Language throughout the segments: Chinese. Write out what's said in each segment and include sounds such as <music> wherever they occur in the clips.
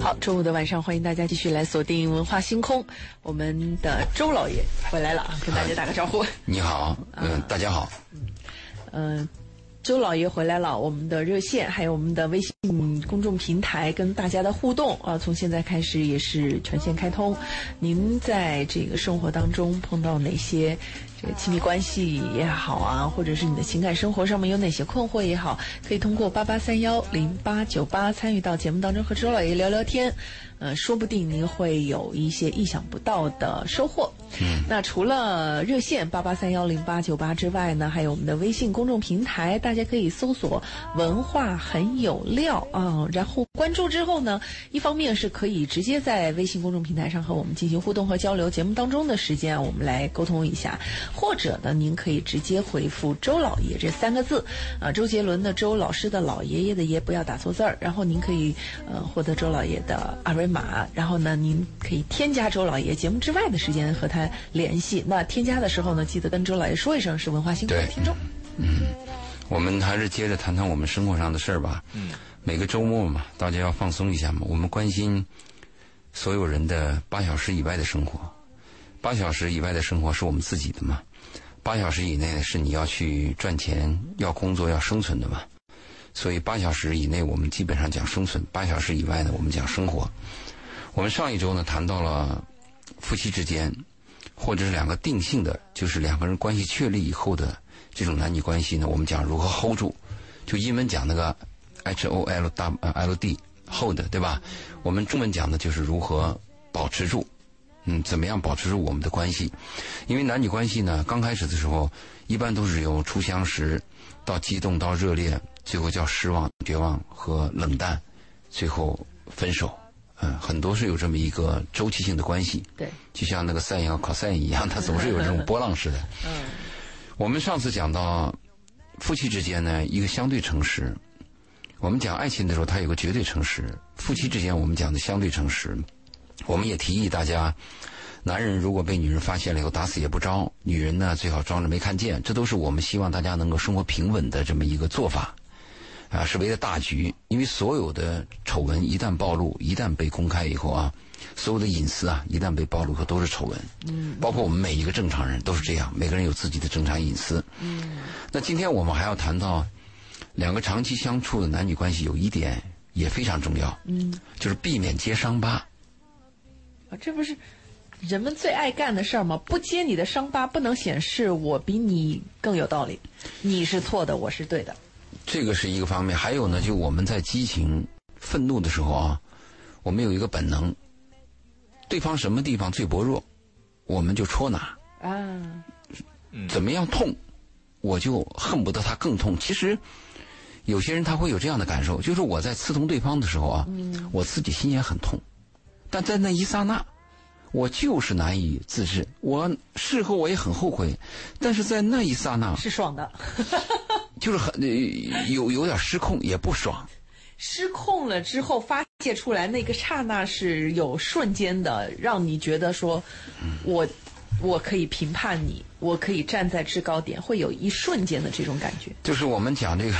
好，周五的晚上，欢迎大家继续来锁定文化星空。我们的周老爷回来了啊，跟大家打个招呼。你好，嗯，大家好。嗯，周老爷回来了，我们的热线还有我们的微信公众平台跟大家的互动啊，从现在开始也是全线开通。您在这个生活当中碰到哪些？这个亲密关系也好啊，或者是你的情感生活上面有哪些困惑也好，可以通过八八三幺零八九八参与到节目当中和周老爷聊聊天，呃，说不定您会有一些意想不到的收获。嗯，那除了热线八八三幺零八九八之外呢，还有我们的微信公众平台，大家可以搜索“文化很有料”啊，然后关注之后呢，一方面是可以直接在微信公众平台上和我们进行互动和交流，节目当中的时间我们来沟通一下。或者呢，您可以直接回复“周老爷”这三个字，啊，周杰伦的周，老师的老爷爷的爷，不要打错字儿。然后您可以呃获得周老爷的二维码，然后呢，您可以添加周老爷节目之外的时间和他联系。那添加的时候呢，记得跟周老爷说一声是文化星空的听众。嗯，我们还是接着谈谈我们生活上的事儿吧。嗯，每个周末嘛，大家要放松一下嘛。我们关心所有人的八小时以外的生活。八小时以外的生活是我们自己的嘛？八小时以内是你要去赚钱、要工作、要生存的嘛？所以八小时以内我们基本上讲生存，八小时以外呢我们讲生活。我们上一周呢谈到了夫妻之间，或者是两个定性的，就是两个人关系确立以后的这种男女关系呢，我们讲如何 hold 住，就英文讲那个 H O L W L D hold 对吧？我们中文讲的就是如何保持住。嗯，怎么样保持住我们的关系？因为男女关系呢，刚开始的时候，一般都是由初相识，到激动，到热恋，最后叫失望、绝望和冷淡，最后分手。嗯，很多是有这么一个周期性的关系。对，就像那个 sin 和 cos 一样，它总是有这种波浪式的。<laughs> 嗯，我们上次讲到夫妻之间呢，一个相对诚实。我们讲爱情的时候，它有个绝对诚实；夫妻之间，我们讲的相对诚实。我们也提议大家，男人如果被女人发现了以后打死也不招，女人呢最好装着没看见，这都是我们希望大家能够生活平稳的这么一个做法，啊，是为了大局。因为所有的丑闻一旦暴露，一旦被公开以后啊，所有的隐私啊一旦被暴露后都是丑闻。嗯。包括我们每一个正常人都是这样，每个人有自己的正常隐私。嗯。那今天我们还要谈到，两个长期相处的男女关系有一点也非常重要。嗯。就是避免揭伤疤。啊，这不是人们最爱干的事儿吗？不揭你的伤疤，不能显示我比你更有道理，你是错的，我是对的。这个是一个方面，还有呢，就我们在激情、愤怒的时候啊，我们有一个本能，对方什么地方最薄弱，我们就戳哪。啊，怎么样痛，我就恨不得他更痛。其实有些人他会有这样的感受，就是我在刺痛对方的时候啊，我自己心也很痛。但在那一刹那，我就是难以自制。我事后我也很后悔，但是在那一刹那是爽的，<laughs> 就是很有有点失控，也不爽。失控了之后发泄出来那个刹那是有瞬间的，让你觉得说，我我可以评判你，我可以站在制高点，会有一瞬间的这种感觉。就是我们讲这个，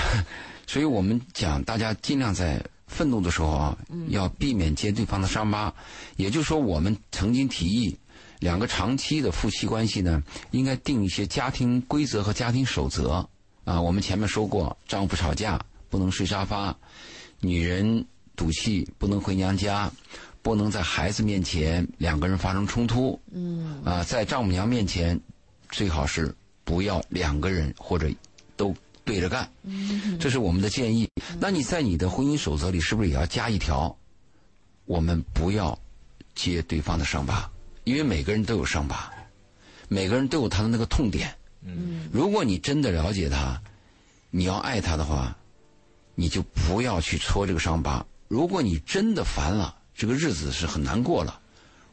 所以我们讲大家尽量在。愤怒的时候啊，要避免揭对方的伤疤。也就是说，我们曾经提议，两个长期的夫妻关系呢，应该定一些家庭规则和家庭守则。啊，我们前面说过，丈夫吵架不能睡沙发，女人赌气不能回娘家，不能在孩子面前两个人发生冲突。嗯。啊，在丈母娘面前，最好是不要两个人或者都。对着干，嗯这是我们的建议。那你在你的婚姻守则里是不是也要加一条？我们不要揭对方的伤疤，因为每个人都有伤疤，每个人都有他的那个痛点。嗯，如果你真的了解他，你要爱他的话，你就不要去戳这个伤疤。如果你真的烦了，这个日子是很难过了，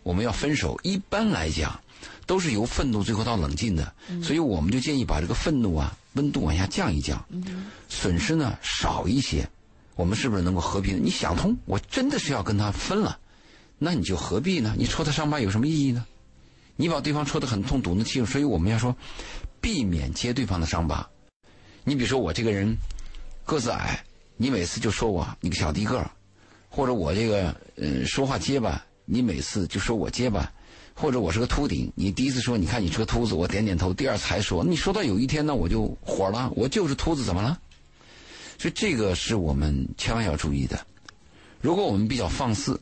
我们要分手。一般来讲，都是由愤怒最后到冷静的，所以我们就建议把这个愤怒啊。温度往下降一降，损失呢少一些，我们是不是能够和平？你想通，我真的是要跟他分了，那你就何必呢？你戳他伤疤有什么意义呢？你把对方戳得很痛，堵那气，所以我们要说，避免揭对方的伤疤。你比如说我这个人个子矮，你每次就说我你个小低个儿，或者我这个呃说话结巴，你每次就说我结巴，或者我是个秃顶，你第一次说你看你是个秃子，我点点头，第二次还说，你说到有一天呢我就火了，我就是秃子怎么了？所以这个是我们千万要注意的。如果我们比较放肆，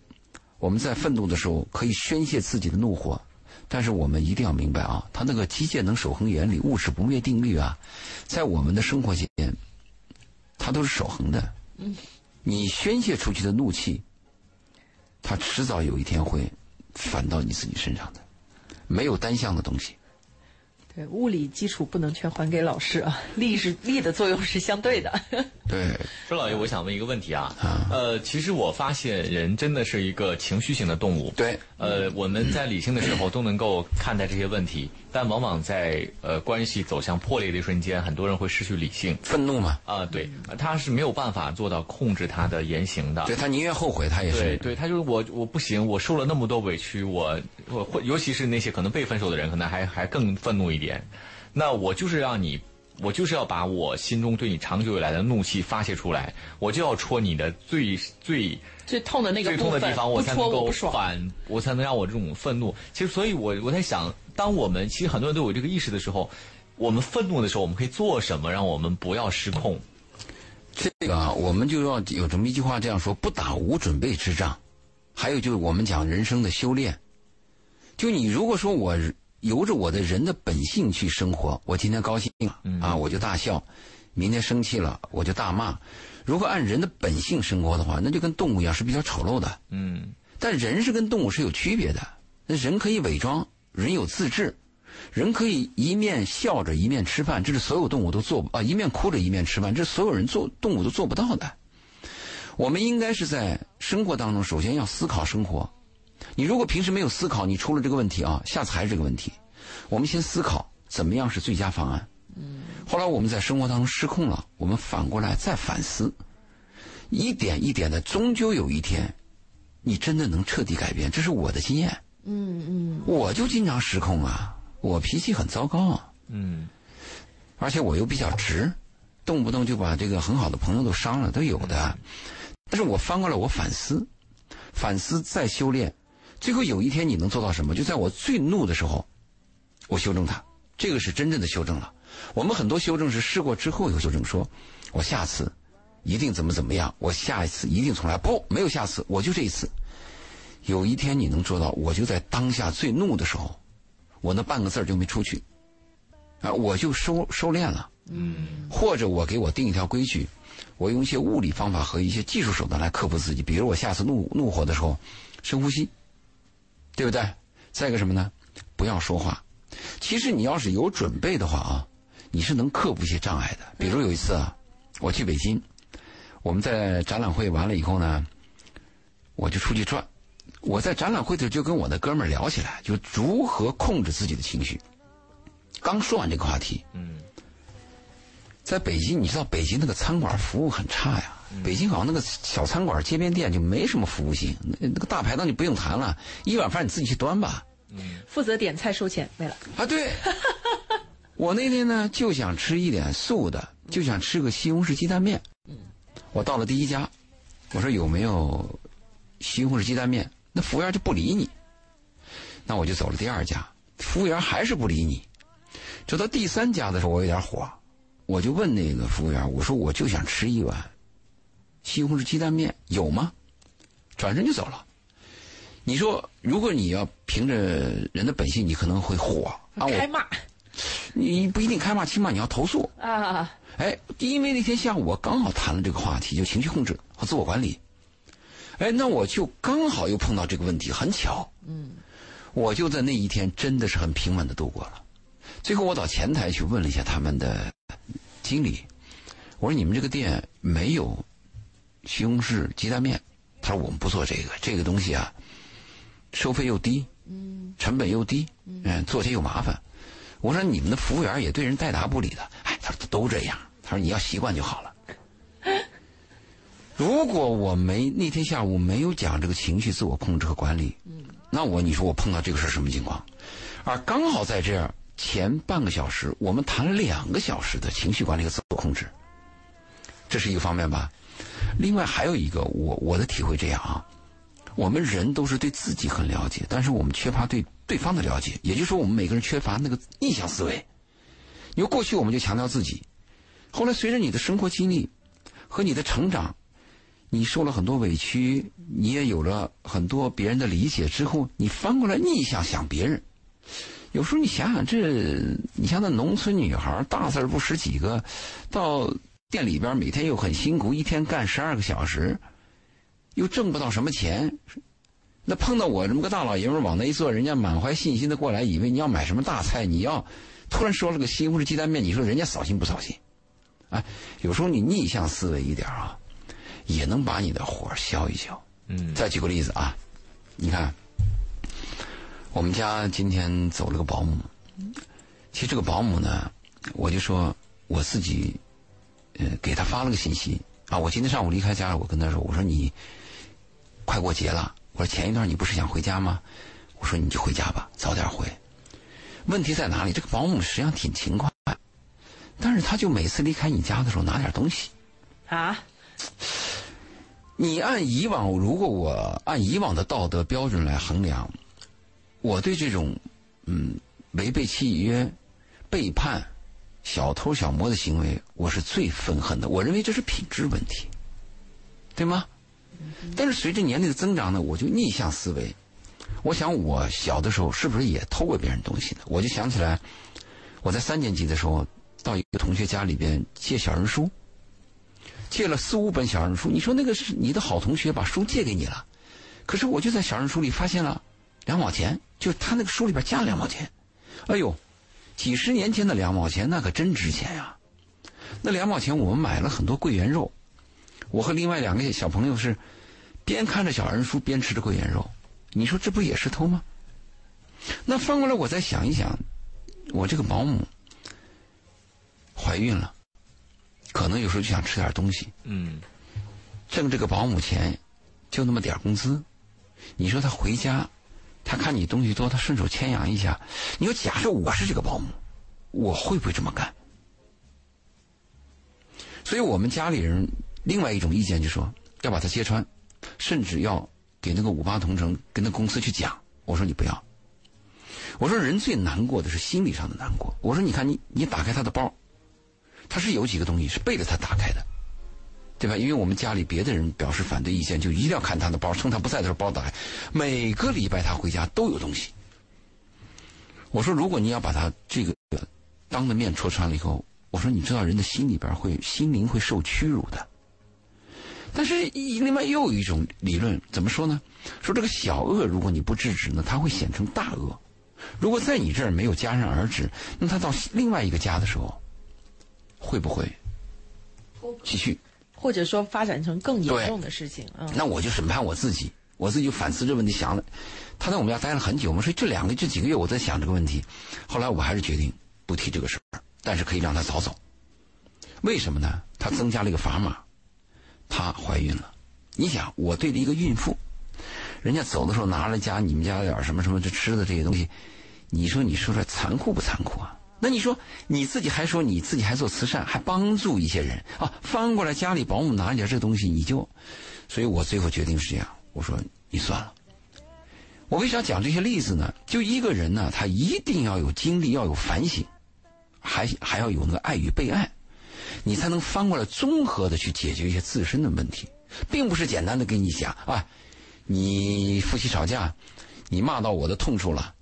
我们在愤怒的时候可以宣泄自己的怒火，但是我们一定要明白啊，它那个机械能守恒原理、物质不灭定律啊，在我们的生活间，它都是守恒的。嗯，你宣泄出去的怒气，它迟早有一天会反到你自己身上的，没有单向的东西。对，物理基础不能全还给老师啊，<laughs> 力是力的作用是相对的。<laughs> 对，周老爷，我想问一个问题啊，呃，其实我发现人真的是一个情绪性的动物。对，呃，我们在理性的时候都能够看待这些问题，但往往在呃关系走向破裂的一瞬间，很多人会失去理性，愤怒嘛。啊，对，他是没有办法做到控制他的言行的。对他宁愿后悔，他也是。对，对他就是我，我不行，我受了那么多委屈，我我会，尤其是那些可能被分手的人，可能还还更愤怒一点。那我就是让你，我就是要把我心中对你长久以来的怒气发泄出来，我就要戳你的最最最痛的那个最痛的地方，我才能够反，我才能让我这种愤怒。其实，所以我我在想，当我们其实很多人都有这个意识的时候，我们愤怒的时候，我们可以做什么，让我们不要失控？这个啊，我们就要有这么一句话这样说：不打无准备之仗。还有就是我们讲人生的修炼，就你如果说我。由着我的人的本性去生活。我今天高兴啊，我就大笑；明天生气了，我就大骂。如果按人的本性生活的话，那就跟动物一样，是比较丑陋的。嗯。但人是跟动物是有区别的。那人可以伪装，人有自制，人可以一面笑着一面吃饭，这是所有动物都做不啊；一面哭着一面吃饭，这是所有人做动物都做不到的。我们应该是在生活当中，首先要思考生活。你如果平时没有思考，你出了这个问题啊，下次还是这个问题。我们先思考怎么样是最佳方案。嗯。后来我们在生活当中失控了，我们反过来再反思，一点一点的，终究有一天，你真的能彻底改变。这是我的经验。嗯嗯。我就经常失控啊，我脾气很糟糕啊。嗯。而且我又比较直，动不动就把这个很好的朋友都伤了，都有的。但是我翻过来，我反思，反思再修炼。最后有一天你能做到什么？就在我最怒的时候，我修正它，这个是真正的修正了。我们很多修正是试过之后有修正，说我下次一定怎么怎么样，我下一次一定重来。不，没有下次，我就这一次。有一天你能做到，我就在当下最怒的时候，我那半个字就没出去，啊，我就收收敛了。嗯。或者我给我定一条规矩，我用一些物理方法和一些技术手段来克服自己。比如我下次怒怒火的时候，深呼吸。对不对？再一个什么呢？不要说话。其实你要是有准备的话啊，你是能克服一些障碍的。比如有一次啊，我去北京，我们在展览会完了以后呢，我就出去转。我在展览会的时候就跟我的哥们儿聊起来，就如何控制自己的情绪。刚说完这个话题，嗯，在北京，你知道北京那个餐馆服务很差呀。北京好像那个小餐馆、街边店就没什么服务性，那那个大排档就不用谈了，一碗饭你自己去端吧。嗯，负责点菜收钱没了。啊，对。<laughs> 我那天呢就想吃一点素的，就想吃个西红柿鸡蛋面。嗯。我到了第一家，我说有没有西红柿鸡蛋面？那服务员就不理你。那我就走了第二家，服务员还是不理你。走到第三家的时候，我有点火，我就问那个服务员，我说我就想吃一碗。西红柿鸡蛋面有吗？转身就走了。你说，如果你要凭着人的本性，你可能会火啊！开骂，你不一定开骂，起码你要投诉啊！哎，因为那天下午我刚好谈了这个话题，就情绪控制和自我管理。哎，那我就刚好又碰到这个问题，很巧。嗯，我就在那一天真的是很平稳的度过了。最后我到前台去问了一下他们的经理，我说：“你们这个店没有？”西红柿鸡蛋面，他说我们不做这个，这个东西啊，收费又低，嗯，成本又低，嗯，做起来又麻烦。我说你们的服务员也对人带答不理的，哎，他说都这样。他说你要习惯就好了。<laughs> 如果我没那天下午没有讲这个情绪自我控制和管理，嗯，那我你说我碰到这个事什么情况？而刚好在这样前半个小时，我们谈了两个小时的情绪管理和自我控制，这是一个方面吧。另外还有一个，我我的体会这样啊，我们人都是对自己很了解，但是我们缺乏对对方的了解，也就是说，我们每个人缺乏那个逆向思维。因为过去我们就强调自己，后来随着你的生活经历和你的成长，你受了很多委屈，你也有了很多别人的理解之后，你翻过来逆向想别人。有时候你想想，这你像那农村女孩，大字不识几个，到店里边每天又很辛苦，一天干十二个小时，又挣不到什么钱。那碰到我这么个大老爷们往那一坐，人家满怀信心的过来，以为你要买什么大菜，你要突然说了个西红柿鸡蛋面，你说人家扫兴不扫兴？哎，有时候你逆向思维一点啊，也能把你的火消一消。嗯，再举个例子啊，你看。我们家今天走了个保姆，其实这个保姆呢，我就说我自己，呃，给他发了个信息啊。我今天上午离开家了，我跟他说，我说你快过节了，我说前一段你不是想回家吗？我说你就回家吧，早点回。问题在哪里？这个保姆实际上挺勤快，但是他就每次离开你家的时候拿点东西啊。你按以往，如果我按以往的道德标准来衡量。我对这种，嗯，违背契约、背叛、小偷小摸的行为，我是最愤恨的。我认为这是品质问题，对吗？但是随着年龄的增长呢，我就逆向思维。我想我小的时候是不是也偷过别人东西呢？我就想起来，我在三年级的时候到一个同学家里边借小人书，借了四五本小人书。你说那个是你的好同学把书借给你了，可是我就在小人书里发现了两毛钱。就他那个书里边加了两毛钱，哎呦，几十年前的两毛钱那可真值钱呀！那两毛钱我们买了很多桂圆肉，我和另外两个小朋友是边看着小人书边吃着桂圆肉，你说这不也是偷吗？那翻过来我再想一想，我这个保姆怀孕了，可能有时候就想吃点东西，嗯，挣这个保姆钱就那么点工资，你说她回家。他看你东西多，他顺手牵羊一下。你说，假设我是这个保姆，我会不会这么干？所以我们家里人另外一种意见就说要把他揭穿，甚至要给那个五八同城跟那公司去讲。我说你不要。我说人最难过的是心理上的难过。我说你看你你打开他的包，他是有几个东西是背着他打开的。对吧？因为我们家里别的人表示反对意见，就一定要看他的包，趁他不在的时候包打开。每个礼拜他回家都有东西。我说，如果你要把他这个当着面戳穿了以后，我说，你知道人的心里边会心灵会受屈辱的。但是另外又有一种理论，怎么说呢？说这个小恶如果你不制止呢，它会显成大恶。如果在你这儿没有戛然而止，那他到另外一个家的时候，会不会继续？或者说发展成更严重的事情啊？那我就审判我自己，我自己就反思这问题，想了。他在我们家待了很久嘛，所以这两个这几个月我在想这个问题。后来我还是决定不提这个事儿，但是可以让他早走。为什么呢？他增加了一个砝码，她怀孕了。你想，我对着一个孕妇，人家走的时候拿了家你们家点什么什么这吃的这些东西，你说你说说残酷不残酷啊？那你说你自己还说你自己还做慈善，还帮助一些人啊？翻过来家里保姆拿一点这东西，你就，所以我最后决定是这样，我说你算了。我为啥讲这些例子呢？就一个人呢，他一定要有经历，要有反省，还还要有那个爱与被爱，你才能翻过来综合的去解决一些自身的问题，并不是简单的跟你讲啊，你夫妻吵架，你骂到我的痛处了，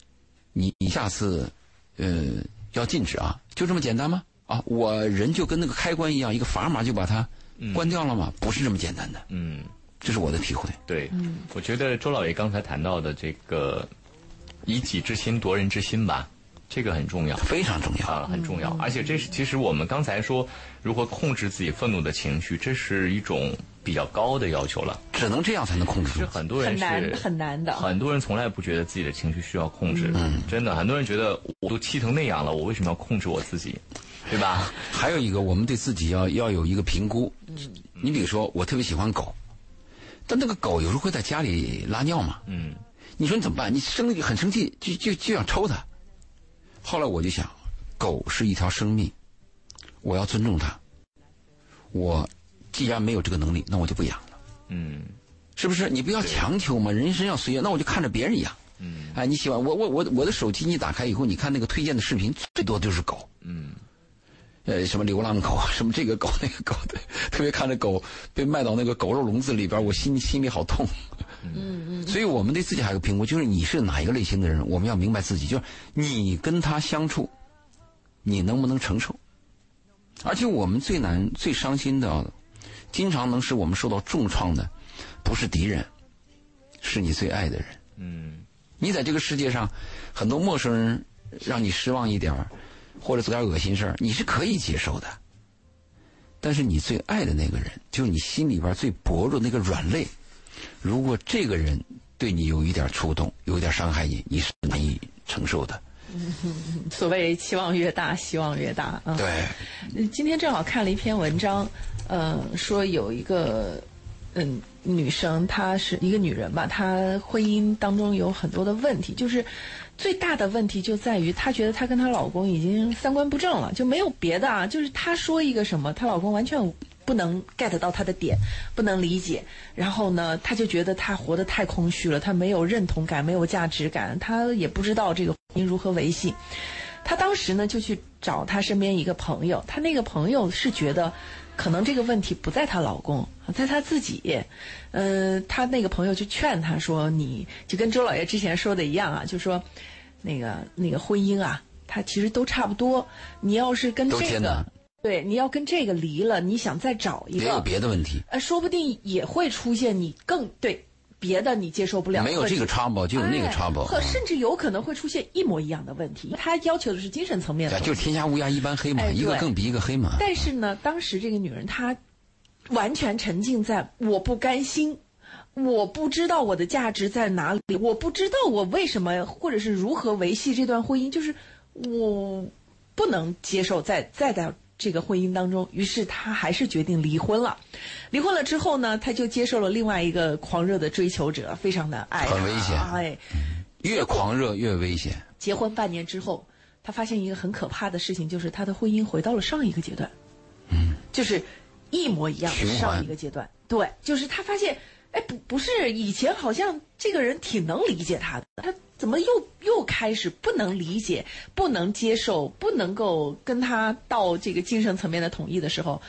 你你下次，呃。要禁止啊，就这么简单吗？啊，我人就跟那个开关一样，一个砝码就把它关掉了吗？不是这么简单的。嗯，这是我的体会。对，嗯，我觉得周老爷刚才谈到的这个以己之心夺人之心吧，这个很重要，非常重要啊，很重要。而且这是其实我们刚才说如何控制自己愤怒的情绪，这是一种。比较高的要求了，只能这样才能控制住。很多人是很难很难的，很多人从来不觉得自己的情绪需要控制。嗯，真的，很多人觉得我都气成那样了，我为什么要控制我自己？对吧？还有一个，我们对自己要要有一个评估。嗯，你比如说，我特别喜欢狗，但那个狗有时候会在家里拉尿嘛。嗯，你说你怎么办？你生很生气，就就就想抽它。后来我就想，狗是一条生命，我要尊重它。我。既然没有这个能力，那我就不养了，嗯是不是？你不要强求嘛，人生要随缘，那我就看着别人养。嗯哎，你喜欢我我我我的手机你打开以后，你看那个推荐的视频，最多就是狗，嗯呃，什么流浪狗，什么这个狗那个狗的，特别看着狗被卖到那个狗肉笼子里边，我心心里好痛。嗯嗯，所以我们对自己还有个评估，就是你是哪一个类型的人，我们要明白自己，就是你跟他相处，你能不能承受？而且我们最难、最伤心的，经常能使我们受到重创的，不是敌人，是你最爱的人。嗯你在这个世界上，很多陌生人让你失望一点儿，或者做点恶心事儿，你是可以接受的。但是你最爱的那个人，就是你心里边最薄弱那个软肋，如果这个人对你有一点触动，有一点伤害你，你是难以承受的。<laughs> 所谓期望越大，希望越大啊。对，嗯今天正好看了一篇文章，呃，说有一个嗯女生，她是一个女人吧，她婚姻当中有很多的问题，就是最大的问题就在于她觉得她跟她老公已经三观不正了，就没有别的啊，就是她说一个什么，她老公完全不能 get 到她的点，不能理解，然后呢，她就觉得她活得太空虚了，她没有认同感，没有价值感，她也不知道这个婚姻如何维系。她当时呢就去找她身边一个朋友，她那个朋友是觉得，可能这个问题不在她老公，在她自己。呃，她那个朋友就劝她说：“你就跟周老爷之前说的一样啊，就说那个那个婚姻啊，它其实都差不多。你要是跟这个对，你要跟这个离了，你想再找一个也有，别的问题，呃，说不定也会出现你更对别的你接受不了，没有这个 trouble 就有那个哎 trouble，甚至有可能会出现一模一样的问题。他要求的是精神层面的就是天下乌鸦一般黑嘛，哎一个更比一个黑嘛。但是呢，当时这个女人她完全沉浸在我不甘心，我不知道我的价值在哪里，我不知道我为什么或者是如何维系这段婚姻，就是我不能接受再再在这个婚姻当中，于是他还是决定离婚了。离婚了之后呢，他就接受了另外一个狂热的追求者，非常的爱，很危险哎，越狂热越危险。结婚半年之后，他发现一个很可怕的事情，就是他的婚姻回到了上一个阶段，嗯，就是一模一样的上一个阶段。对，就是他发现，哎，不不是以前好像这个人挺能理解她的，她怎么又又开始不能理解、不能接受、不能够跟他到这个精神层面的统一的时候。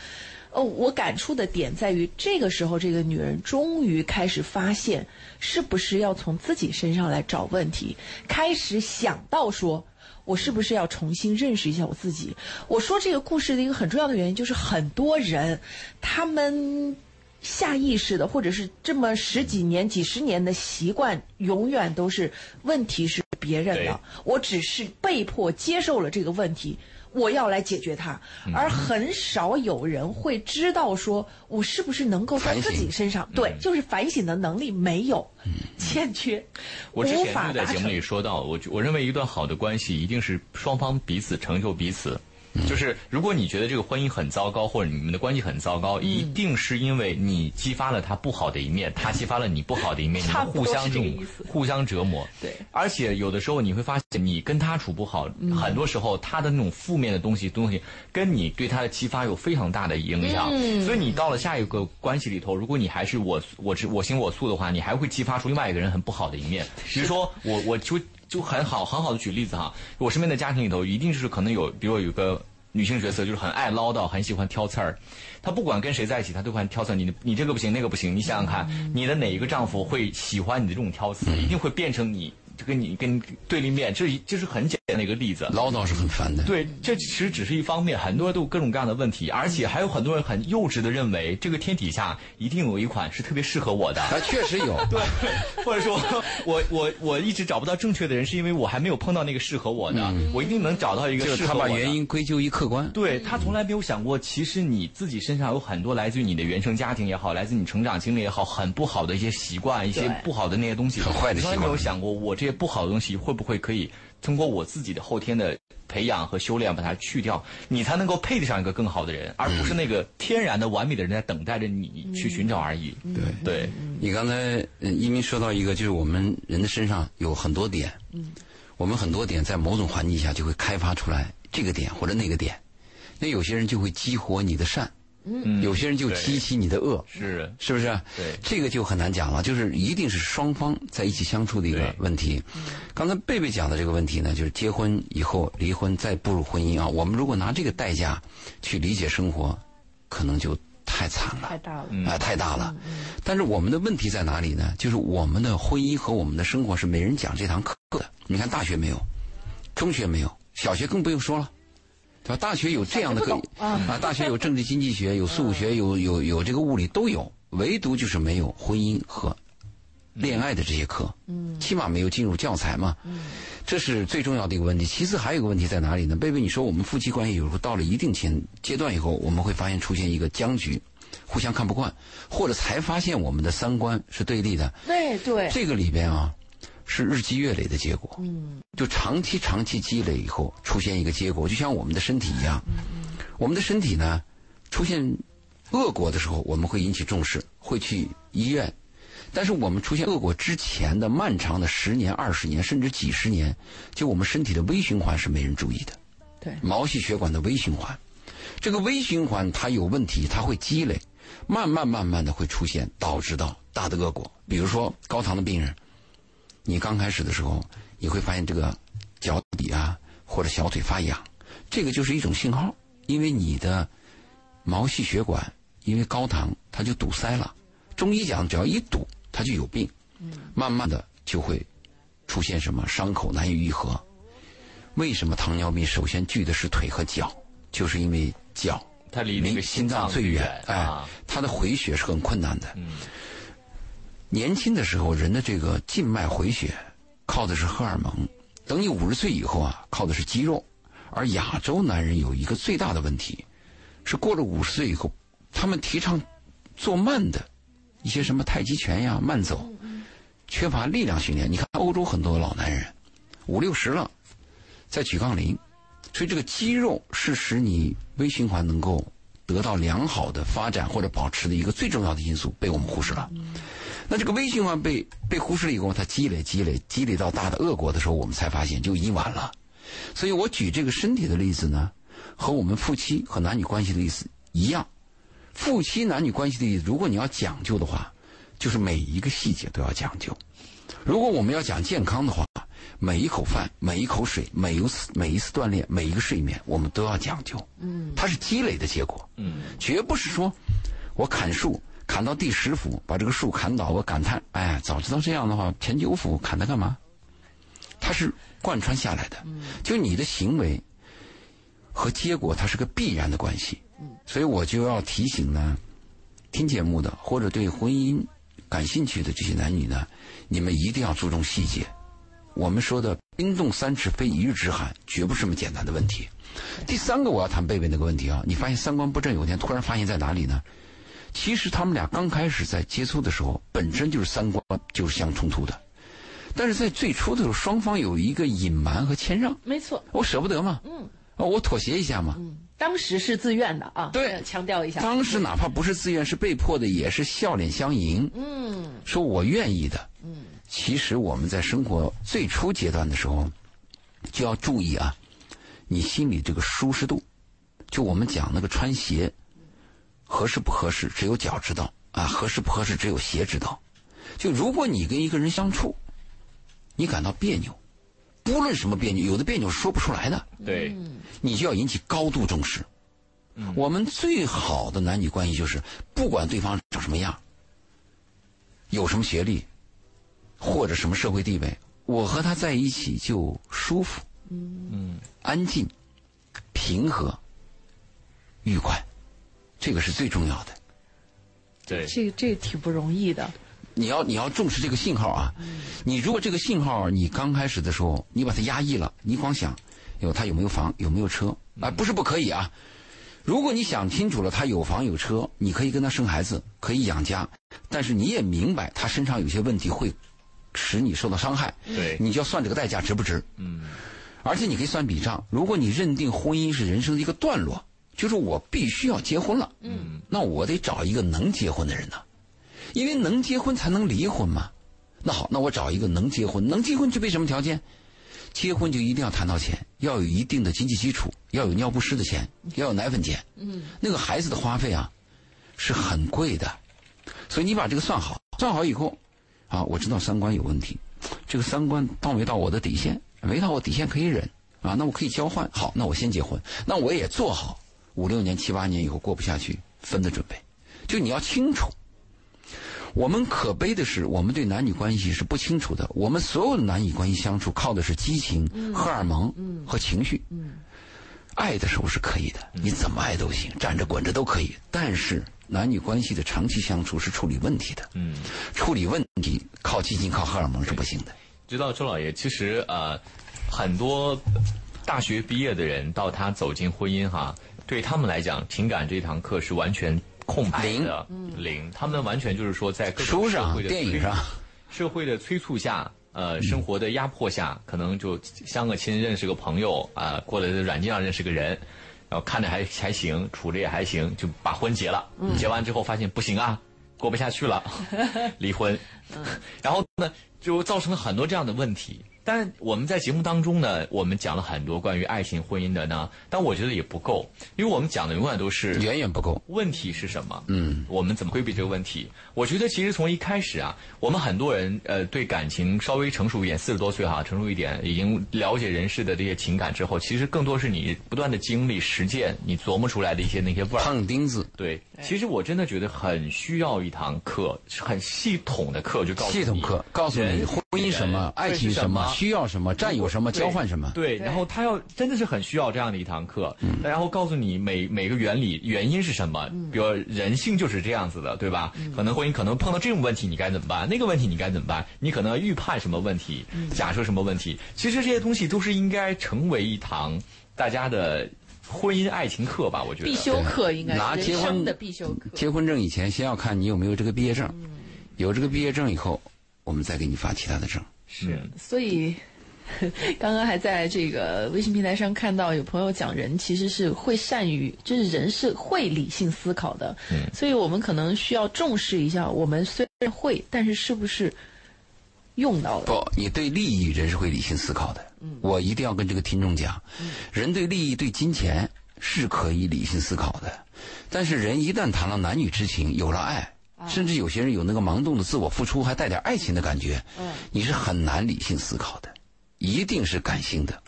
哦，我感触的点在于，这个时候这个女人终于开始发现，是不是要从自己身上来找问题，开始想到说，我是不是要重新认识一下我自己？我说这个故事的一个很重要的原因，就是很多人他们下意识的，或者是这么十几年、几十年的习惯，永远都是问题是别人的，我只是被迫接受了这个问题。我要来解决它，嗯而很少有人会知道说，我是不是能够在自己身上，对，就是反省的能力没有，欠缺，嗯我之无前就在节目。里说到，我我认为一段好的关系一定是双方彼此成就彼此。嗯就是如果你觉得这个婚姻很糟糕，或者你们的关系很糟糕，一嗯定是因为你激发了他不好的一面，他激发了你不好的一面，你们互相这种互相折磨。对而且有的时候你会发现，你跟他处不好，嗯很多时候他的那种负面的东西东西，跟你对他的激发有非常大的影响。嗯所以你到了下一个关系里头，如果你还是我我只我行我素的话，你还会激发出另外一个人很不好的一面。比如说我我就就很好很好的举例子哈，我身边的家庭里头一定就是可能有，比如有个。女性角色就是很爱唠叨，很喜欢挑刺儿。她不管跟谁在一起，她都喜欢挑刺儿。你你这个不行，那个不行。你想想看，你的哪一个丈夫会喜欢你的这种挑刺？<laughs> 一定会变成你就跟你跟对立面。这这是很简单的一个例子。唠叨是很烦的。对，这其实只是一方面，很多人都有各种各样的问题，而且还有很多人很幼稚的认为，这个天底下一定有一款是特别适合我的。啊，确实有。<laughs> 对，或者说我我我一直找不到正确的人，是因为我还没有碰到那个适合我的，我一定能找到一个就是他适合我的。把原因归咎于客观。对他从来没有想过，其实你自己身上有很多来自于你的原生家庭也好，来自你成长经历也好，很不好的一些习惯，一些不好的那些东西，很坏的习惯从来没有想过，我这些不好的东西会不会可以通过我自己的后天的培养和修炼把它去掉，你才能够配得上一个更好的人，而不是那个天然的完美的人在等待着你去寻找而已。对。对，你刚才呃一鸣说到一个，就是我们人的身上有很多点，嗯，我们很多点在某种环境下就会开发出来这个点或者那个点，那有些人就会激活你的善，嗯有些人就对激起你的恶，是是不是？对这个就很难讲了，就是一定是双方在一起相处的一个问题。刚才贝贝讲的这个问题呢，就是结婚以后离婚再步入婚姻啊，我们如果拿这个代价去理解生活，可能就太惨了。太大了。嗯啊，太大了。但是我们的问题在哪里呢？就是我们的婚姻和我们的生活是没人讲这堂课的。你看，大学没有，中学没有，小学更不用说了，对吧？大学有这样的课啊，大学有政治经济学，有数学，有有有这个物理都有，唯独就是没有婚姻和恋爱的这些课。嗯，起码没有进入教材嘛。嗯，这是最重要的一个问题。其次还有一个问题在哪里呢？贝贝，你说我们夫妻关系有时候到了一定前阶段以后，我们会发现出现一个僵局，互相看不惯，或者才发现我们的三观是对立的。对对，这个里边啊，是日积月累的结果。嗯，就长期长期积累以后出现一个结果，就像我们的身体一样。我们的身体呢，出现恶果的时候，我们会引起重视，会去医院。但是我们出现恶果之前的漫长的十年、二十年，甚至几十年，就我们身体的微循环是没人注意的。对毛细血管的微循环，这个微循环它有问题，它会积累，慢慢慢慢的会出现，导致到大的恶果。比如说高糖的病人，你刚开始的时候，你会发现这个脚底啊或者小腿发痒，这个就是一种信号，因为你的毛细血管因为高糖它就堵塞了。中医讲，只要一堵，它就有病，慢慢的就会出现什么伤口难以愈合。为什么糖尿病首先聚的是腿和脚？就是因为脚它离那个心脏脏最远，哎啊，，它的回血是很困难的。嗯年轻的时候，人的这个静脉回血靠的是荷尔蒙；等你五十岁以后啊，靠的是肌肉。而亚洲男人有一个最大的问题，是过了五十岁以后，他们提倡做慢的一些什么太极拳呀、慢走，缺乏力量训练。你看欧洲很多老男人五六十了，在举杠铃，所以这个肌肉是使你微循环能够得到良好的发展或者保持的一个最重要的因素，被我们忽视了。那这个微循环被被忽视了以后，它积累积累积累到大的恶果的时候，我们才发现就已经晚了。所以我举这个身体的例子呢，和我们夫妻和男女关系的例子一样。夫妻男女关系的例子，如果你要讲究的话，就是每一个细节都要讲究。如果我们要讲健康的话，每一口饭、每一口水、每一次每一次锻炼、每一个睡眠，我们都要讲究。嗯，它是积累的结果。嗯，绝不是说我砍树砍到第十斧，把这个树砍倒，我感叹，哎，早知道这样的话，前九斧砍它干嘛？它是贯穿下来的，就你的行为和结果，它是个必然的关系。所以我就要提醒呢，听节目的或者对婚姻感兴趣的这些男女呢，你们一定要注重细节。我们说的“冰冻三尺非一日之寒”，绝不是这么简单的问题。第三个我要谈贝贝那个问题啊，你发现三观不正，有一天突然发现在哪里呢？其实他们俩刚开始在接触的时候，本身就是三观就是相冲突的，但是在最初的时候，双方有一个隐瞒和谦让，没错，我舍不得嘛，嗯，哦，我妥协一下嘛，嗯。当时是自愿的啊，对。呃强调一下，当时哪怕不是自愿，是被迫的，也是笑脸相迎。嗯，说我愿意的。嗯，其实我们在生活最初阶段的时候，就要注意啊，你心里这个舒适度。就我们讲那个穿鞋，合适不合适，只有脚知道啊；合适不合适，只有鞋知道。就如果你跟一个人相处，你感到别扭，不论什么别扭，有的别扭是说不出来的。对，你就要引起高度重视。我们最好的男女关系就是，不管对方长什么样，有什么学历，或者什么社会地位，我和他在一起就舒服，嗯，安静、平和、愉快，这个是最重要的。对，这个这个挺不容易的，你要你要重视这个信号啊！你如果这个信号你刚开始的时候你把它压抑了，你光想有他有没有房有没有车啊，不是不可以啊。如果你想清楚了，他有房有车，你可以跟他生孩子，可以养家，但是你也明白他身上有些问题会使你受到伤害，对你就要算这个代价值不值。嗯，而且你可以算笔账，如果你认定婚姻是人生的一个段落，就是我必须要结婚了，嗯，那我得找一个能结婚的人呢，因为能结婚才能离婚嘛。那好，那我找一个能结婚，能结婚具备什么条件？结婚就一定要谈到钱，要有一定的经济基础，要有尿不湿的钱，要有奶粉钱。嗯，那个孩子的花费啊是很贵的，所以你把这个算好，算好以后，啊，我知道三观有问题，这个三观到没到我的底线？没到我底线可以忍啊，那我可以交换。好，那我先结婚，那我也做好五六年、七八年以后过不下去分的准备。就你要清楚。我们可悲的是，我们对男女关系是不清楚的。我们所有的男女关系相处，靠的是激情、荷尔蒙和情绪。爱的时候是可以的，你怎么爱都行，站着滚着都可以。但是男女关系的长期相处是处理问题的。处理问题靠激情、靠荷尔蒙是不行的。知道周老爷，其实呃，很多大学毕业的人到他走进婚姻哈，对他们来讲，情感这堂课是完全。空白的零，他们完全就是说，在各种社会的电影上，社会的催促下，呃，生活的压迫下，可能就相个亲，认识个朋友啊，过来的软件上认识个人，然后看着还还行，处着也还行，就把婚结了。结完之后发现不行啊，过不下去了，<laughs> 离婚。<laughs> 然后呢，就造成了很多这样的问题。但我们在节目当中呢，我们讲了很多关于爱情、婚姻的呢，但我觉得也不够，因为我们讲的永远都是远远不够。问题是什么？嗯，我们怎么规避这个问题？我觉得其实从一开始啊，我们很多人呃对感情稍微成熟一点，四十多岁哈，成熟一点，已经了解人世的这些情感之后，其实更多是你不断的经历、实践，你琢磨出来的一些那些味儿。烫钉子。对，其实我真的觉得很需要一堂课，很系统的课，就告诉系统课告诉你婚姻什么，爱情什么。需要什么，占有什么，交换什么？对，然后他要真的是很需要这样的一堂课，然后告诉你每每个原理原因是什么。比如人性就是这样子的，对吧？可能婚姻可能碰到这种问题，你该怎么办？那个问题你该怎么办？你可能预判什么问题？假设什么问题？其实这些东西都是应该成为一堂大家的婚姻爱情课吧？我觉得必修课应该拿结婚的必修课。结婚证以前先要看你有没有这个毕业证，有这个毕业证以后，我们再给你发其他的证。是，所以 <laughs> 刚刚还在这个微信平台上看到有朋友讲，人其实是会善于，就是人是会理性思考的。嗯，所以我们可能需要重视一下，我们虽然会，但是是不是用到了？不，你对利益人是会理性思考的。嗯，我一定要跟这个听众讲，人对利益、对金钱是可以理性思考的，但是人一旦谈了男女之情，有了爱。甚至有些人有那个盲动的自我付出，还带点爱情的感觉，你是很难理性思考的，一定是感性的，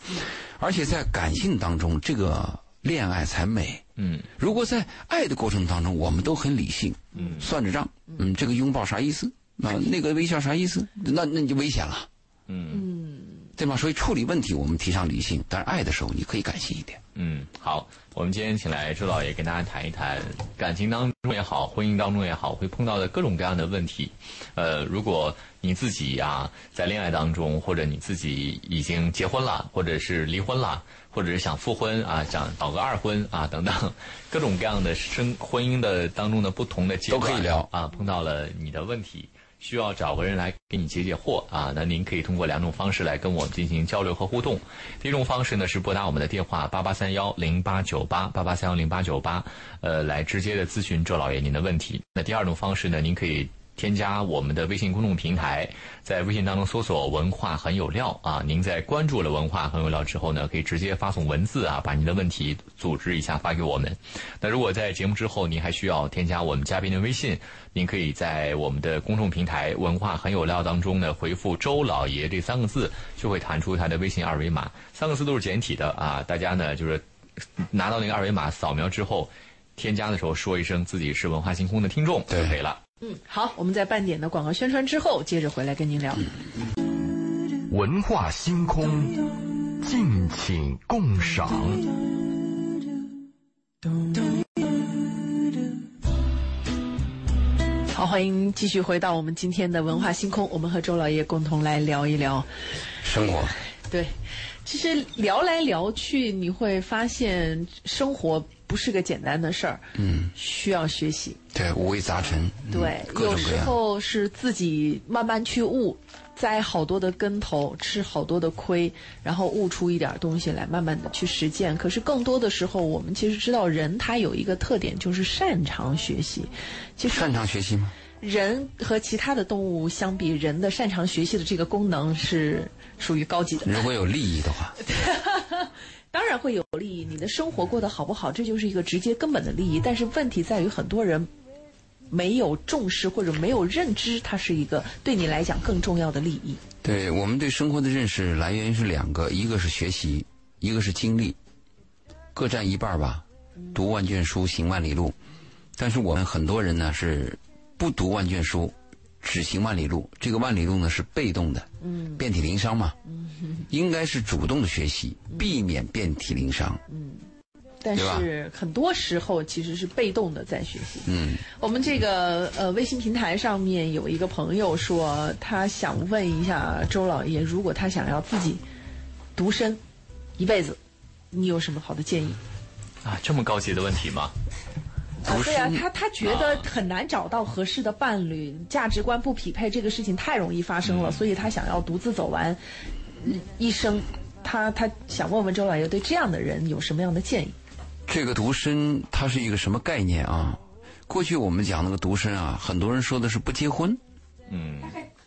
而且在感性当中，这个恋爱才美。嗯，如果在爱的过程当中，我们都很理性，嗯，算着账，嗯，这个拥抱啥意思？啊，那个微笑啥意思？那那你就危险了。嗯，对吗？所以处理问题，我们提倡理性，但是爱的时候，你可以感性一点。嗯，好，我们今天请来周老爷跟大家谈一谈感情当中也好，婚姻当中也好，会碰到的各种各样的问题。呃，如果你自己啊在恋爱当中，或者你自己已经结婚了，或者是离婚了，或者是想复婚啊，想搞个二婚啊等等，各种各样的生婚姻的当中的不同的阶段都可以聊啊，碰到了你的问题。需要找个人来给你解解惑啊，那您可以通过两种方式来跟我们进行交流和互动。第一种方式呢是拨打我们的电话八八三幺零八九八八八三幺零八九八，呃，来直接的咨询周老爷您的问题。那第二种方式呢，您可以。添加我们的微信公众平台，在微信当中搜索“文化很有料”啊，您在关注了“文化很有料”之后呢，可以直接发送文字啊，把您的问题组织一下发给我们。那如果在节目之后您还需要添加我们嘉宾的微信，您可以在我们的公众平台“文化很有料”当中呢回复“周老爷”这三个字，就会弹出他的微信二维码，三个字都是简体的啊，大家呢就是拿到那个二维码扫描之后，添加的时候说一声自己是文化星空的听众就可以了。嗯，好，我们在半点的广告宣传之后，接着回来跟您聊。文化星空，敬请共赏。好，欢迎继续回到我们今天的文化星空，我们和周老爷共同来聊一聊生活。对，其实聊来聊去，你会发现生活。不是个简单的事儿，嗯，需要学习。对，五味杂陈。对，有时候是自己慢慢去悟，栽好多的跟头，吃好多的亏，然后悟出一点东西来，慢慢的去实践。可是更多的时候，我们其实知道，人他有一个特点，就是擅长学习。其实擅长学习吗？人和其他的动物相比，人的擅长学习的这个功能是属于高级的。如果有利益的话，<laughs> 当然会有利益，你的生活过得好不好，这就是一个直接根本的利益。但是问题在于，很多人没有重视或者没有认知，它是一个对你来讲更重要的利益。对我们对生活的认识来源是两个，一个是学习，一个是经历，各占一半吧。读万卷书，行万里路。但是我们很多人呢是不读万卷书，只行万里路。这个万里路呢是被动的，嗯遍体鳞伤嘛。嗯应该是主动的学习，避免遍体鳞伤。嗯但是很多时候其实是被动的在学习。嗯，我们这个呃微信平台上面有一个朋友说，他想问一下周老爷，如果他想要自己独身一辈子，你有什么好的建议？啊，这么高级的问题吗？啊，对啊，他他觉得很难找到合适的伴侣，价值观不匹配，这个事情太容易发生了，所以他想要独自走完嗯一生。他他想问问周老爷对这样的人有什么样的建议？这个独身它是一个什么概念啊？过去我们讲那个独身啊，很多人说的是不结婚。嗯，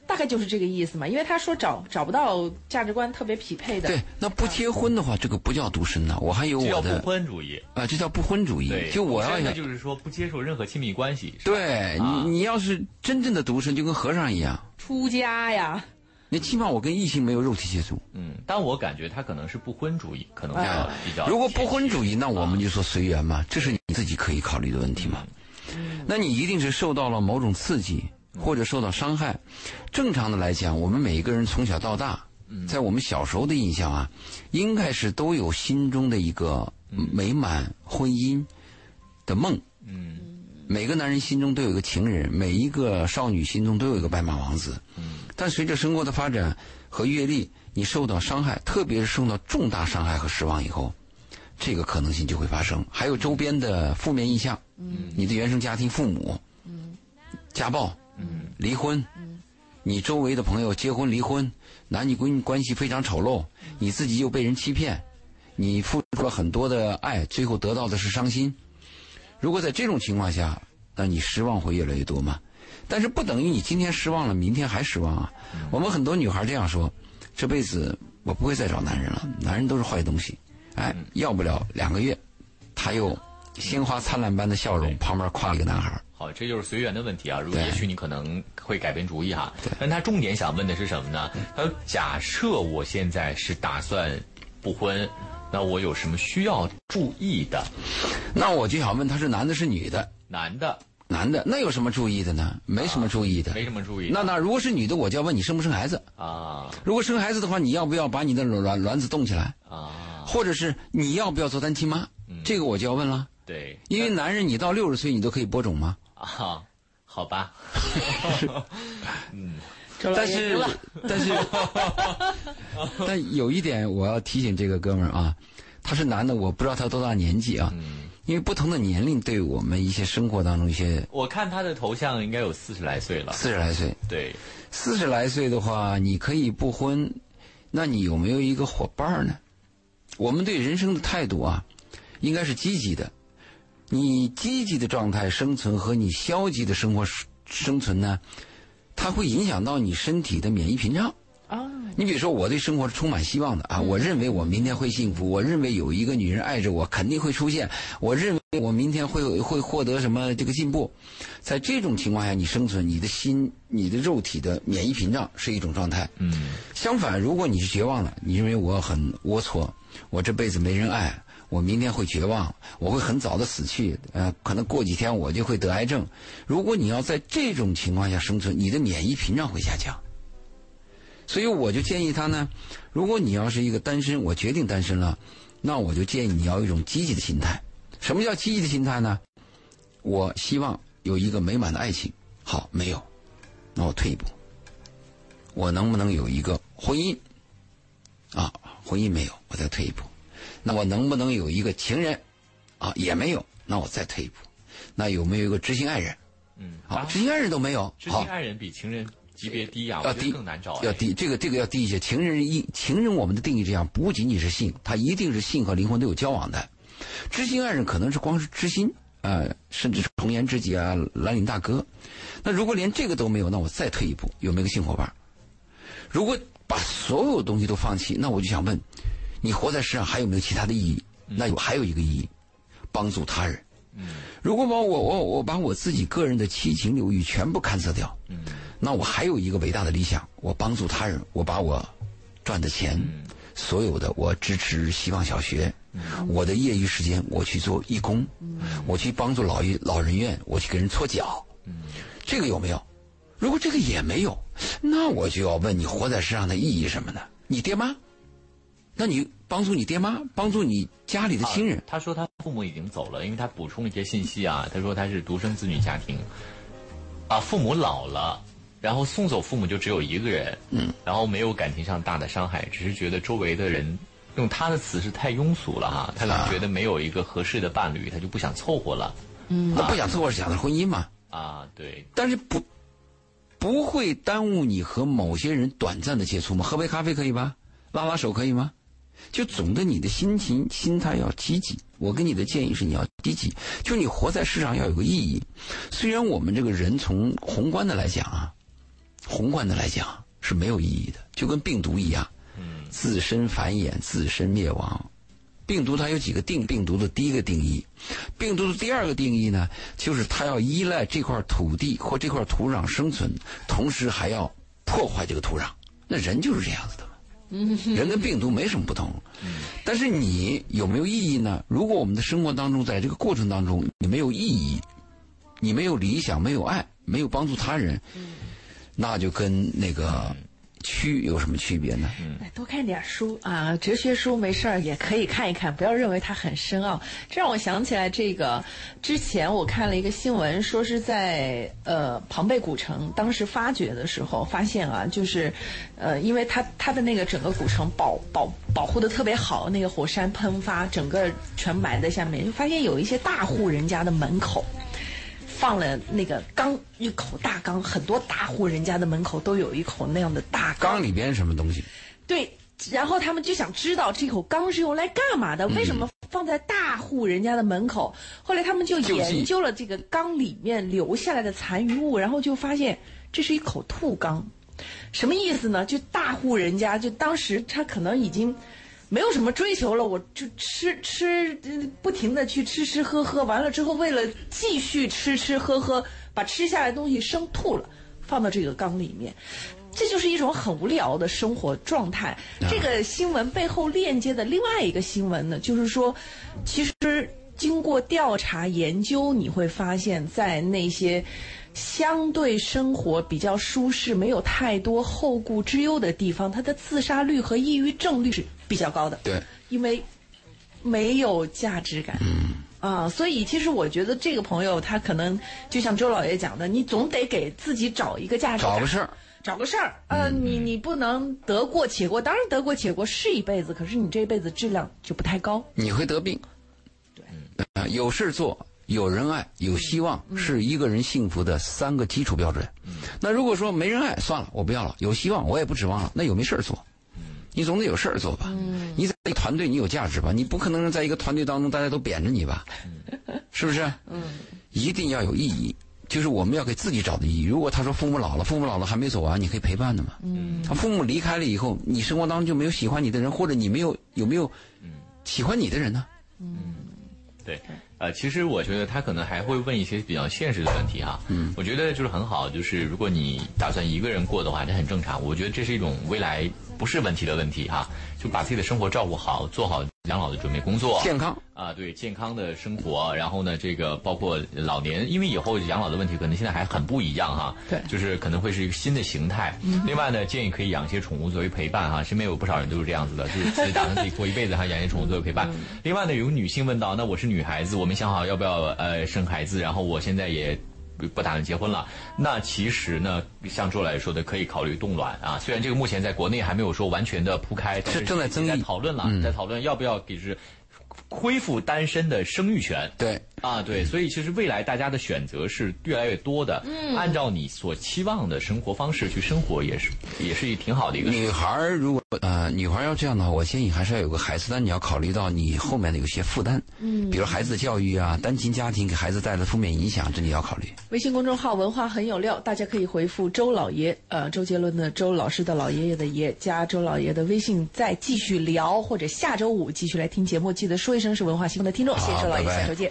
大概就是这个意思嘛，因为他说找找不到价值观特别匹配的。对，那不结婚的话，这个不叫独身呐、我还有这叫不婚主义。啊，这叫不婚主义对，。就我要想就是说不接受任何亲密关系。对啊你，你要是真正的独身，就跟和尚一样，出家呀，你起码我跟异性没有肉体接触。嗯，但我感觉他可能是不婚主义，可能比较啊比较。如果不婚主义，那我们就说随缘嘛，这是你自己可以考虑的问题嘛。那你一定是受到了某种刺激，或者受到伤害。正常的来讲，我们每一个人从小到大，在我们小时候的印象啊，应该是都有心中的一个美满婚姻的梦。嗯每个男人心中都有一个情人，每一个少女心中都有一个白马王子。嗯但随着生活的发展和阅历，你受到伤害，特别是受到重大伤害和失望以后，这个可能性就会发生。还有周边的负面印象，嗯，你的原生家庭、父母，嗯，家暴，嗯离婚，嗯，你周围的朋友结婚离婚，男女关关系非常丑陋，你自己又被人欺骗，你付出了很多的爱，最后得到的是伤心。如果在这种情况下，那你失望会越来越多吗？但是不等于你今天失望了，明天还失望啊。我们很多女孩这样说：这辈子我不会再找男人了，男人都是坏东西。哎，要不了两个月，他又鲜花灿烂般的笑容，旁边跨了一个男孩。好，这就是随缘的问题啊。如果也许你可能会改变主意哈，但他重点想问的是什么呢？他说：假设我现在是打算不婚，那我有什么需要注意的？那我就想问，他是男的是女的？男的男的，那有什么注意的呢？没什么注意的。没什么注意的。那那如果是女的，我就要问你生不生孩子。啊如果生孩子的话，你要不要把你的卵卵子冻起来？啊，或者是你要不要做单亲妈？这个我就要问了。对，因为男人你到六十岁你都可以播种吗？啊，好吧，周 <laughs> 老但是。但是 <laughs> 但有一点我要提醒这个哥们儿啊，他是男的，我不知道他多大年纪啊。嗯因为不同的年龄对我们一些生活当中一些我看他的头像应该有四十来岁了。四十来岁，对，四十来岁的话，你可以不婚，那你有没有一个伙伴儿呢？我们对人生的态度啊，应该是积极的。你积极的状态生存和你消极的生活生存呢，它会影响到你身体的免疫屏障。啊，你比如说，我对生活是充满希望的啊！我认为我明天会幸福，我认为有一个女人爱着我，肯定会出现。我认为我明天会会获得什么这个进步。在这种情况下，你生存，你的心、你的肉体的免疫屏障是一种状态。嗯相反，如果你是绝望了，你认为我很龌龊，我这辈子没人爱，我明天会绝望，我会很早的死去，呃，可能过几天我就会得癌症。如果你要在这种情况下生存，你的免疫屏障会下降。所以我就建议他呢，如果你要是一个单身，我决定单身了，那我就建议你要一种积极的心态。什么叫积极的心态呢？我希望有一个美满的爱情。好，没有，那我退一步，我能不能有一个婚姻？啊，婚姻没有，我再退一步。那我能不能有一个情人？啊，也没有，那我再退一步。那有没有一个知心爱人？嗯，好，啊知心爱人都没有，知心，爱人比情人级别低啊，要低更难找哎。要低，这个这个要低一些。情人一情人，我们的定义这样，不仅仅是性，他一定是性和灵魂都有交往的。知心爱人可能是光是知心，啊、甚至是红颜知己啊，蓝领大哥。那如果连这个都没有，那我再退一步，有没有个性伙伴？如果把所有东西都放弃，那我就想问，你活在世上还有没有其他的意义？那有还有一个意义，帮助他人。如果把我我我把我自己个人的七情六欲全部勘测掉，那我还有一个伟大的理想，我帮助他人，我把我赚的钱，所有的我支持希望小学，我的业余时间我去做义工，我去帮助老一老人院，我去给人搓脚，这个有没有？如果这个也没有，那我就要问你活在世上的意义什么呢？你爹妈？那你帮助你爹妈，帮助你家里的亲人，他说他父母已经走了，因为他补充了一些信息啊。他说他是独生子女家庭，啊，父母老了，然后送走父母就只有一个人，嗯，然后没有感情上大的伤害，只是觉得周围的人用他的词是太庸俗了哈，他可能觉得没有一个合适的伴侣，他就不想凑合了。嗯那不想凑合是想的婚姻嘛？啊，对，但是不不会耽误你和某些人短暂的接触吗？喝杯咖啡可以吧？拉拉手可以吗？就总的你的心情心态要积极。我给你的建议是你要积极，就你活在世上要有个意义。虽然我们这个人从宏观的来讲啊，宏观的来讲是没有意义的，就跟病毒一样，自身繁衍，自身灭亡。病毒它有几个定病毒的第一个定义，病毒的第二个定义呢，就是它要依赖这块土地或这块土壤生存，同时还要破坏这个土壤。那人就是这样子。人跟病毒没什么不同，但是你有没有意义呢？如果我们的生活当中，在这个过程当中，你没有意义，你没有理想，没有爱，没有帮助他人，那就跟那个蛆有什么区别呢？嗯多看点书啊，哲学书没事儿也可以看一看，不要认为它很深奥。这让我想起来，这个之前我看了一个新闻，说是在呃庞贝古城当时发掘的时候，发现啊，就是呃，因为它它的那个整个古城保保保护的特别好，那个火山喷发，整个全埋在下面，就发现有一些大户人家的门口。放了那个缸，一口大缸，很多大户人家的门口都有一口那样的大缸里边什么东西？对，然后他们就想知道这口缸是用来干嘛的，为什么放在大户人家的门口？后来他们就研究了这个缸里面留下来的残余物，然后就发现这是一口兔缸。什么意思呢？就大户人家，就当时他可能已经没有什么追求了，我就吃吃，呃不停的去吃吃喝喝，完了之后为了继续吃吃喝喝，把吃下来的东西生吐了，放到这个缸里面。这就是一种很无聊的生活状态。这个新闻背后链接的另外一个新闻呢，就是说，其实经过调查研究，你会发现在那些相对生活比较舒适、没有太多后顾之忧的地方，他的自杀率和抑郁症率是比较高的。对，因为没有价值感。嗯。啊，所以其实我觉得这个朋友他可能就像周老爷讲的，你总得给自己找一个价值感，找个事儿。找个事儿，呃，你你不能得过且过，当然得过且过是一辈子，可是你这一辈子质量就不太高。你会得病。对，啊，有事做，有人爱，有希望，是一个人幸福的三个基础标准。那如果说没人爱，算了，我不要了；有希望，我也不指望了，那有没事儿做？你总得有事儿做吧？你在一个团队，你有价值吧？你不可能在一个团队当中大家都贬着你吧？是不是？嗯，一定要有意义。就是我们要给自己找的意义。如果他说父母老了，父母老了还没走完，你可以陪伴的嘛。嗯，他父母离开了以后，你生活当中就没有喜欢你的人，或者你没有有没有喜欢你的人呢？嗯对，呃，其实我觉得他可能还会问一些比较现实的问题哈。嗯，我觉得就是很好，就是如果你打算一个人过的话，这很正常。我觉得这是一种未来不是问题的问题哈，就把自己的生活照顾好，做好养老的准备工作，健康啊，对健康的生活，然后呢，这个包括老年，因为以后养老的问题可能现在还很不一样哈。对就是可能会是一个新的形态。另外呢，建议可以养一些宠物作为陪伴哈，身边有不少人都是这样子的，就是自己打算自己过一辈子哈养一些宠物作为陪伴。另外呢，有个女性问到，那我是女孩子，我没想好要不要呃生孩子，然后我现在也。不不打算结婚了，那其实呢，像周来说的，可以考虑冻卵啊。虽然这个目前在国内还没有说完全的铺开，但是在正在争议。讨论了，在讨论要不要给是恢复单身的生育权。对，啊，对，所以其实未来大家的选择是越来越多的，嗯，按照你所期望的生活方式去生活，也是也是一挺好的一个。女孩如果呃，女孩要这样的话，我建议还是要有个孩子，但你要考虑到你后面的有些负担，嗯，比如孩子的教育啊，单亲家庭给孩子带来的负面影响，这你要考虑。微信公众号“文化很有料”，大家可以回复“周老爷”，呃，周杰伦的周，老师的老爷爷的爷，加周老爷的微信，再继续聊，或者下周五继续来听节目。记得说一声是文化新闻的听众，谢谢周老爷，拜拜下周见。